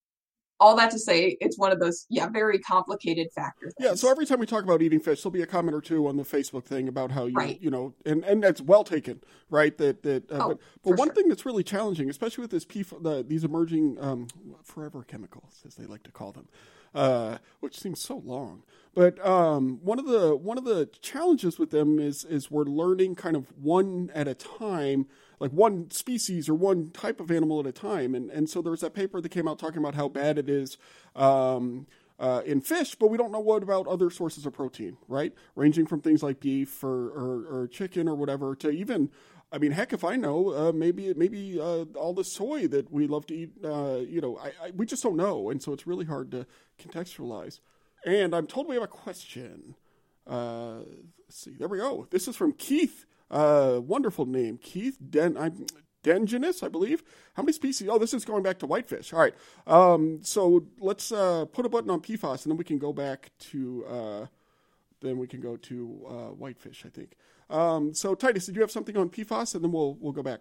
all that to say, it's one of those, yeah, very complicated factors. Yeah. So every time we talk about eating fish, there'll be a comment or two on the Facebook thing about how you, right. you know, and, and that's well taken, right? That that. Uh, oh, but but one sure. thing that's really challenging, especially with this PF, the, these emerging um, forever chemicals, as they like to call them, uh, which seems so long. But um, one of the one of the challenges with them is is we're learning kind of one at a time like one species or one type of animal at a time. And and so there was that paper that came out talking about how bad it is um, uh, in fish, but we don't know what about other sources of protein, right? Ranging from things like beef or or, or chicken or whatever to even. I mean, heck, if I know, uh, maybe maybe uh, all the soy that we love to eat, uh, you know, I, I, we just don't know, and so it's really hard to contextualize. And I'm told we have a question. Uh, see, there we go. This is from Keith uh, wonderful name, Keith Den. I'm, Dengenus, I believe. How many species? Oh, this is going back to whitefish. All right. Um, so let's uh, put a button on PFAS, and then we can go back to. Uh, then we can go to uh, whitefish. I think. Um, so Titus, did you have something on PFAS, and then we'll we'll go back.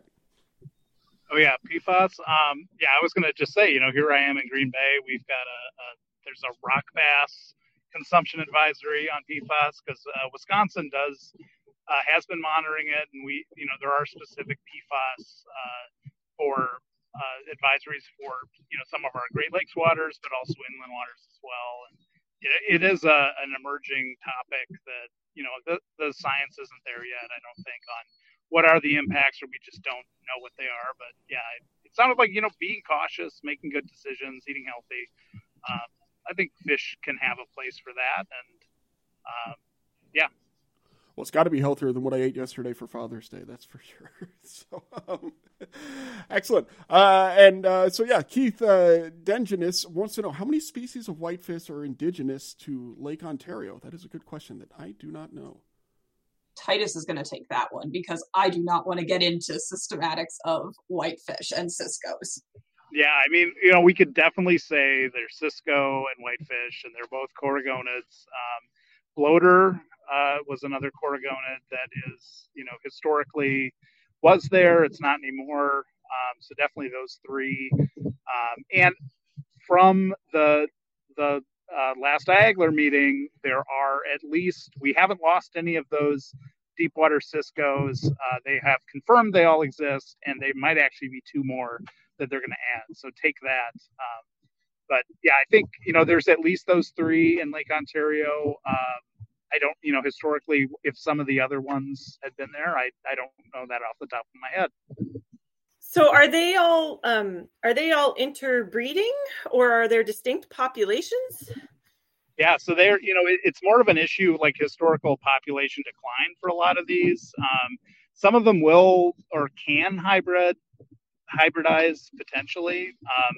Oh yeah, PFAS. Um, yeah, I was gonna just say, you know, here I am in Green Bay. We've got a, a there's a rock bass consumption advisory on PFAS because uh, Wisconsin does uh, has been monitoring it, and we, you know, there are specific PFAS uh, for uh, advisories for you know some of our Great Lakes waters, but also inland waters as well. And it, it is a, an emerging topic that you know the, the science isn't there yet. I don't think on what are the impacts, or we just don't know what they are. But yeah, it, it sounded like you know being cautious, making good decisions, eating healthy. Um, I think fish can have a place for that, and um, yeah, Well, it's got to be healthier than what I ate yesterday for Father's Day. That's for [laughs] sure. so, um, excellent. Uh, and uh, so, yeah, Keith uh, Dengenis wants to know how many species of whitefish are indigenous to Lake Ontario. That is a good question that I do not know. Titus is going to take that one because I do not want to get into systematics of whitefish and ciscos. Yeah, I mean, you know, we could definitely say they're cisco and whitefish, and they're both coregonids. Um, bloater uh, was another coregonid that is, you know, historically was there. It's not anymore. Um, so definitely those three. Um, and from the the uh, last Agler meeting, there are at least we haven't lost any of those deepwater ciscos. Uh, they have confirmed they all exist, and they might actually be two more that they're going to add. So take that. Um, but yeah, I think you know there's at least those three in Lake Ontario. Um, I don't, you know, historically, if some of the other ones had been there, I, I don't know that off the top of my head. So are they all um, are they all interbreeding, or are there distinct populations? Yeah, so they're you know it, it's more of an issue like historical population decline for a lot of these. Um, some of them will or can hybrid hybridize potentially, um,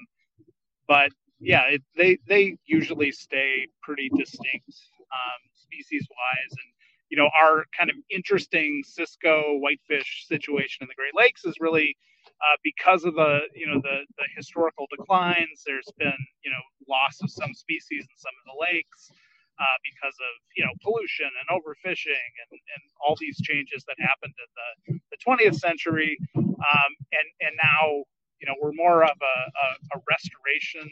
but yeah, it, they they usually stay pretty distinct. Um, species wise. And, you know, our kind of interesting Cisco whitefish situation in the Great Lakes is really uh, because of the, you know, the, the historical declines. There's been, you know, loss of some species in some of the lakes. Uh, because of you know pollution and overfishing and, and all these changes that happened in the, the 20th century, um, and and now you know we're more of a, a, a restoration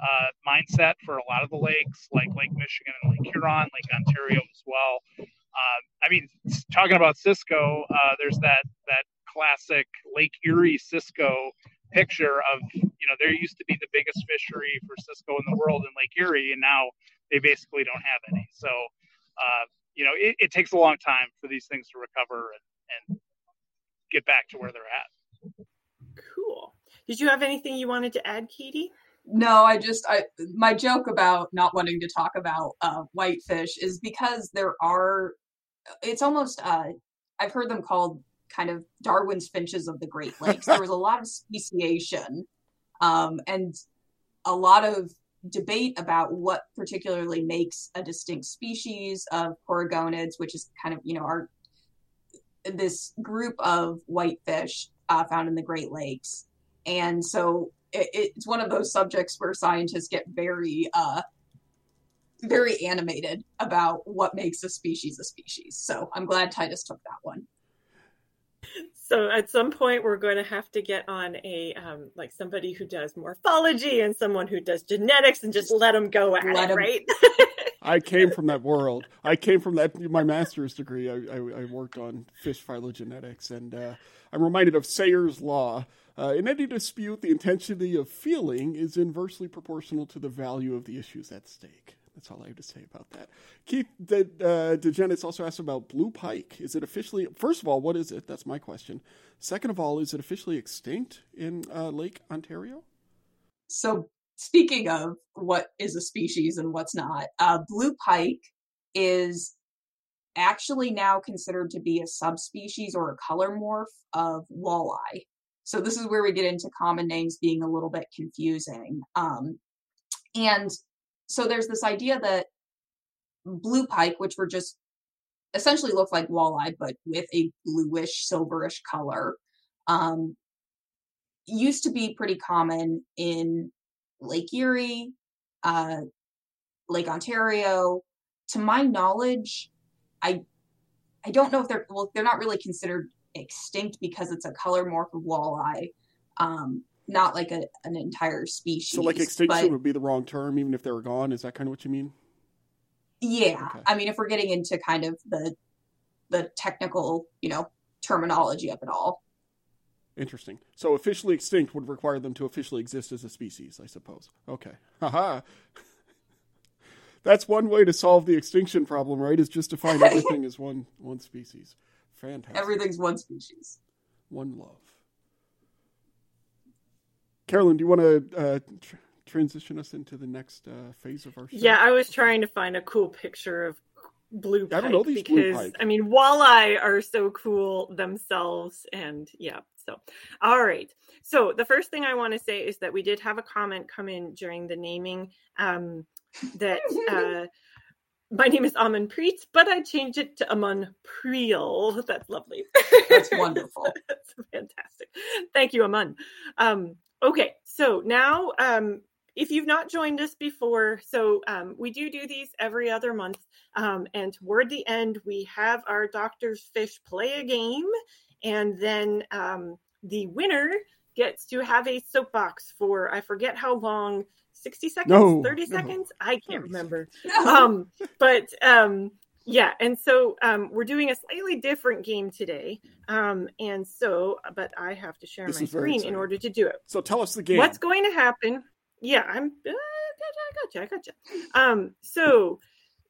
uh, mindset for a lot of the lakes, like Lake Michigan and Lake Huron, Lake Ontario as well. Uh, I mean, talking about Cisco, uh, there's that that classic Lake Erie Cisco picture of you know there used to be the biggest fishery for Cisco in the world in Lake Erie, and now they basically don't have any. So uh, you know it, it, takes a long time for these things to recover and, and get back to where they're at. Cool. Did you have anything you wanted to add, Katie? No, I just I my joke about not wanting to talk about uh, whitefish is because there are. It's almost uh, I've heard them called kind of Darwin's finches of the Great Lakes. there was a lot of speciation, um, and a lot of debate about what particularly makes a distinct species of coregonids, which is kind of you know our this group of whitefish uh, found in the Great Lakes. And so it, it's one of those subjects where scientists get very uh, very animated about what makes a species a species. So I'm glad Titus took that one. So at some point we're going to have to get on a um, like somebody who does morphology and someone who does genetics and just let them go at let it, them. right? [laughs] I came from that world. I came from that my master's degree. I, I, I worked on fish phylogenetics, and uh, I'm reminded of Sayre's law uh, in any dispute, the intensity of feeling is inversely proportional to the value of the issues at stake. That's all I have to say about that. Keith De, uh, DeGenis also asked about blue pike. Is it officially, first of all, what is it? That's my question. Second of all, is it officially extinct in uh, Lake Ontario? So, speaking of what is a species and what's not, uh, blue pike is actually now considered to be a subspecies or a color morph of walleye. So this is where we get into common names being a little bit confusing. Um, and so there's this idea that blue pike, which were just essentially look like walleye, but with a bluish, silverish color, um, used to be pretty common in Lake Erie, uh, Lake Ontario. To my knowledge, I I don't know if they're well, they're not really considered extinct because it's a color morph of walleye, um, not like a, an entire species. So, like extinction but, would be the wrong term, even if they were gone. Is that kind of what you mean? Yeah, okay. I mean, if we're getting into kind of the the technical, you know, terminology of it all. Interesting. So, officially extinct would require them to officially exist as a species, I suppose. Okay. Haha. [laughs] That's one way to solve the extinction problem, right? Is just to find [laughs] everything as one one species. Fantastic. Everything's one species. One love. Carolyn, do you want to uh, tr- transition us into the next uh, phase of our show? Yeah, I was trying to find a cool picture of blue pike I don't know these blue pike. I mean walleye are so cool themselves and yeah so all right so the first thing I want to say is that we did have a comment come in during the naming um that [laughs] uh my name is Amun Preet, but I changed it to Amun Priel. That's lovely. That's [laughs] wonderful. That's fantastic. Thank you, Amun. Um, okay, so now um, if you've not joined us before, so um, we do do these every other month. Um, and toward the end, we have our Doctor's Fish play a game. And then um, the winner gets to have a soapbox for, I forget how long, 60 seconds, No, 30 no. seconds? I can't remember. No. Um, but um, yeah, and so um, we're doing a slightly different game today. Um, and so, but I have to share This my is very screen in order to do it. So tell us the game. What's going to happen? Yeah, I'm. Uh, I gotcha. I gotcha. Um, so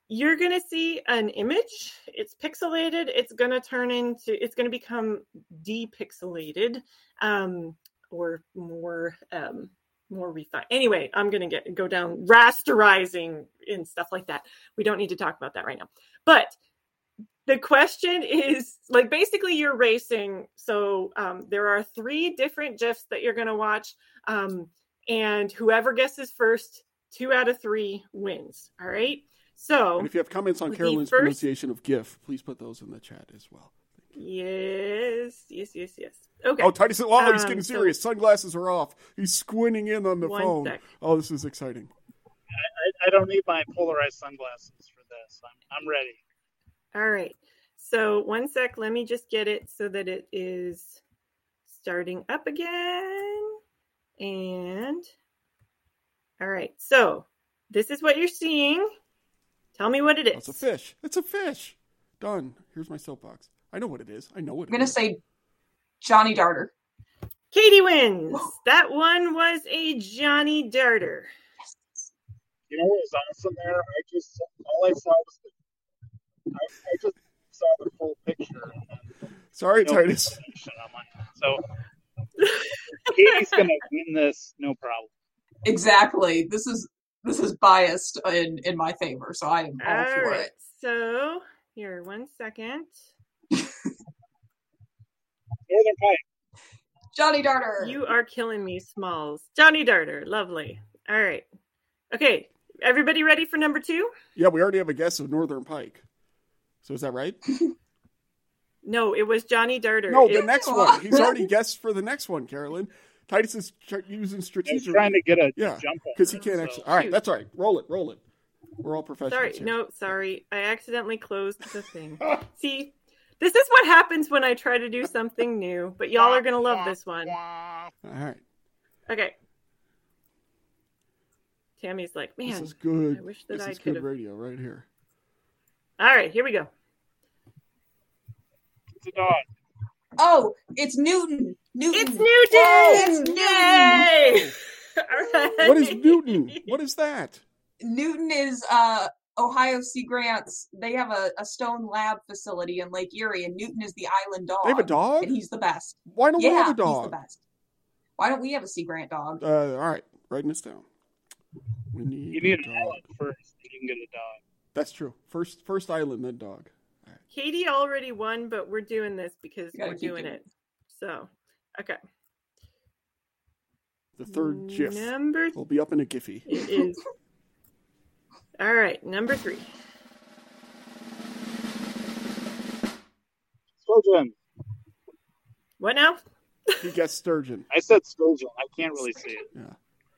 you're gonna see an image. It's pixelated. It's gonna turn into. It's gonna become depixelated, um, or more. Um, more refined. Anyway, I'm gonna get go down rasterizing and stuff like that. We don't need to talk about that right now. But the question is like basically you're racing. So um, there are three different gifs that you're gonna watch. Um, and whoever guesses first, two out of three wins. All right. So And if you have comments on Carolyn's first- pronunciation of GIF, please put those in the chat as well. Yes, yes, yes, yes. Okay. Oh, Titus, oh, he's Um, getting so- serious. Sunglasses are off. He's squinting in on the phone. sec. Oh, this is exciting. I, I don't need my polarized sunglasses for this. I'm, I'm ready. All right. So one sec. Let me just get it so that it is starting up again. And all right. So this is what you're seeing. Tell me what it Oh, it's a fish. It's a fish. Done. Here's my soapbox. I know what it is. I know what I'm gonna it is. say Johnny Darter. Katie wins. That one was a Johnny Darter. You know what was awesome there? I just all I saw was the, I, I just saw the full picture. And Sorry, no Titus. explanation. I'm so Katie's gonna win this, no problem. Exactly. This is this is biased in in my favor, so I am all All for right. it. So here, one second. Northern Pike. Johnny Darter. You are killing me, Smalls. Johnny Darter. Lovely. All right. Okay. Everybody ready for number two? Yeah, we already have a guess of Northern Pike. So is that right? [laughs] No, it was Johnny Darter. No, It- the next one. He's already guessed for the next one, Carolyn. Titus is tr- using I was strategic trying to get a Yeah, jump on because he can't so- actually. All right, that's all right. Roll it, roll it. We're all professionals. sorry. here. No, sorry. I accidentally closed the thing. [laughs] See, this is what happens when I try to do something new, but y'all are going to love this one. All right, Okay. Tammy's like, man, this is good. I wish that this I is could good have. radio right here. All right, here we go. It's a dog. oh, it's Newton. Newton. It's Newton! It's Newton! Yay! [laughs] All right. What is Newton? What is that? Newton is uh Ohio Sea Grants. They have a, a stone lab facility in Lake Erie, and Newton is the island dog. They have a dog. and he's the best. Why don't we have a he's the dog? best. Why don't we have a Sea Grant dog? Uh, all right, writing this down. We need, You need a an dog. island first. You can get a dog. That's true. First, first island, then dog. Katie already won, but we're doing this because we're doing doing it. So, okay. The third GIF Number will be up in a Giphy. it is. [laughs] All right, number three. Sturgeon. What now? He guessed sturgeon. I said sturgeon. I can't really see it. Yeah.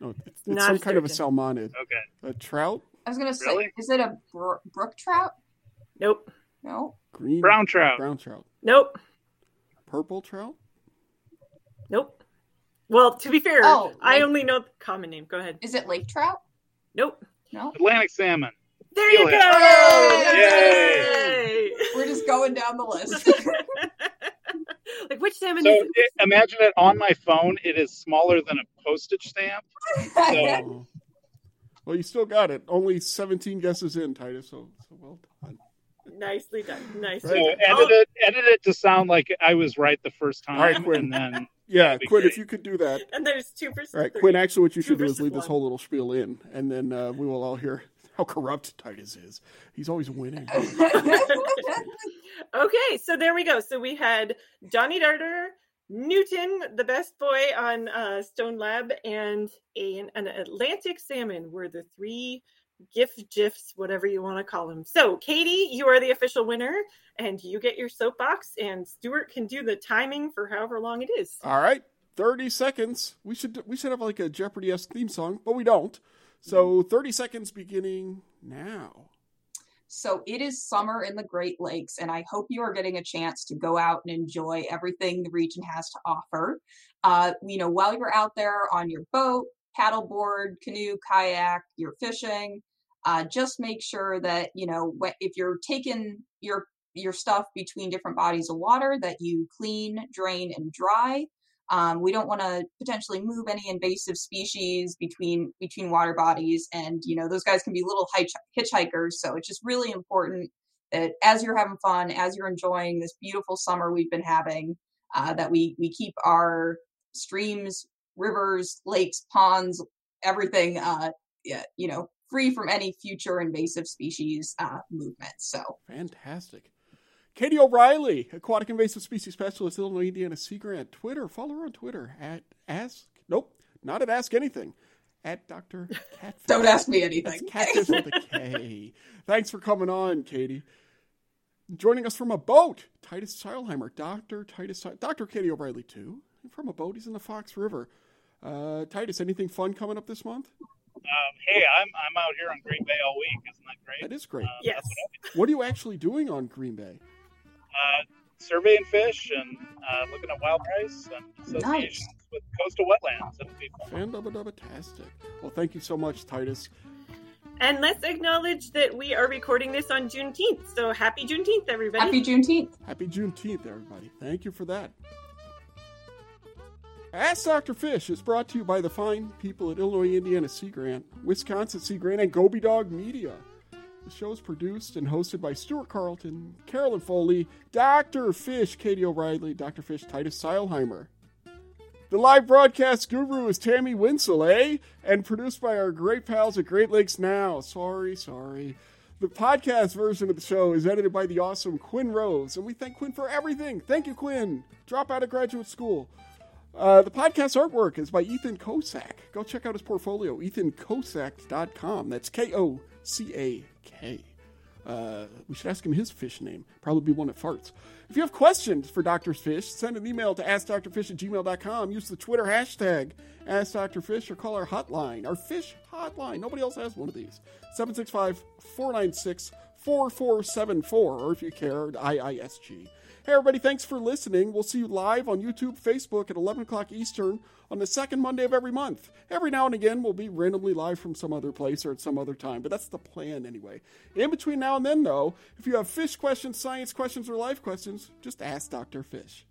No, it's, it's some kind of a salmonid. Okay. A trout, I was gonna say, Really? is it a bro- brook trout? Nope. No. green Brown trout. brown trout, Nope. purple trout. Nope. Well, to be fair, Oh, I like- only know the common name. Go ahead. Is it lake trout? Nope. No. Atlantic salmon. There you Steelhead. go! Yay! We're just going down the list. [laughs] [laughs] like which salmon So is it? it, imagine it on my phone. It is smaller than a postage stamp. [laughs] So Oh. Well, you still got it. Only 17 guesses in, Titus. So, so well done. Nicely done. Nicely So Right. done. edit Oh, it, edit it to sound like I was right the first time, All right, and then Yeah, Quinn, great. if you could do that. and there's two percent. All right, Quinn. Actually, what you should do is versus leave this whole little spiel in, and then uh, we will all hear how corrupt Titus is. He's always winning. [laughs] okay, so there we go. So we had Johnny Darter, Newton, the best boy on uh, Stone Lab, and a, an Atlantic salmon were the three GIF GIFs, whatever you want to call them. So, Katie, you are the official winner, and you get your soapbox, and Stuart can do the timing for however long it is. All right, thirty seconds. We should we should have like a Jeopardy esque theme song, but we don't. So, thirty seconds beginning now. So it is summer in the Great Lakes, and I hope you are getting a chance to go out and enjoy everything the region has to offer. Uh, you know, while you're out there on your boat, paddleboard, canoe, kayak, you're fishing, uh, just make sure that you know if you're taking your your stuff between different bodies of water that you clean, drain, and dry. Um, we don't want to potentially move any invasive species between between water bodies, and you know those guys can be little hitch- hitchhikers. So it's just really important that as you're having fun, as you're enjoying this beautiful summer we've been having, uh, that we we keep our streams, rivers, lakes, ponds, everything, uh, yeah, you know, free from any future invasive species uh, movements. So fantastic. Katie O'Reilly, aquatic invasive species specialist, Illinois Indiana Sea Grant. Twitter, follow her on Twitter at ask. Nope, not at ask anything. At Dr. Catfish. Don't ask me anything. That's catfish with a K. Thanks for coming on, Katie. Joining us from a boat, Titus Seilheimer, Dr. Titus, Dr. Katie O'Reilly too. From a boat, he's in the Fox River. Uh, Titus, anything fun coming up this month? Um, hey, I'm I'm out here on Green Bay all week. Isn't that great? That is great. Uh, yes. What, what, are you actually doing on Green Bay? Uh, surveying fish and uh, looking at wild rice and associations nice. with coastal wetlands. It'll be fun. Fantastic. Well, thank you so much, Titus. And let's acknowledge that we are recording this on Juneteenth. So happy Juneteenth, everybody. Happy Juneteenth. Happy Juneteenth, everybody. Thank you for that. Ask Dr. Fish is brought to you by the fine people at Illinois Indiana Sea Grant, Wisconsin Sea Grant, and Goby Dog Media. The show is produced and hosted by Stuart Carlton, Carolyn Foley, Dr. Fish, Katie O'Reilly, Dr. Fish, Titus Seilheimer. The live broadcast guru is Tammy Winsel, eh? And produced by our great pals at Great Lakes Now. Sorry, sorry. The podcast version of the show is edited by the awesome Quinn Rose, and we thank Quinn for everything. Thank you, Quinn. Drop out of graduate school. Uh, the podcast artwork is by Ethan Kocak. Go check out his portfolio, ethankocak.com. That's K O C A K. Uh, we should ask him his fish name. Probably be one that farts. If you have questions for Dr. Fish, send an email to askdrfish at gmail.com. Use the Twitter hashtag AskDrFish or call our hotline, our fish hotline. Nobody else has one of these. 765 496 4474, or if you care, IISG. Hey, everybody, thanks for listening. We'll see you live on YouTube, Facebook at 11 o'clock Eastern on the second Monday of every month. Every now and again, we'll be randomly live from some other place or at some other time, but that's the plan anyway. In between now and then, though, if you have fish questions, science questions, or life questions, just ask Dr. Fish.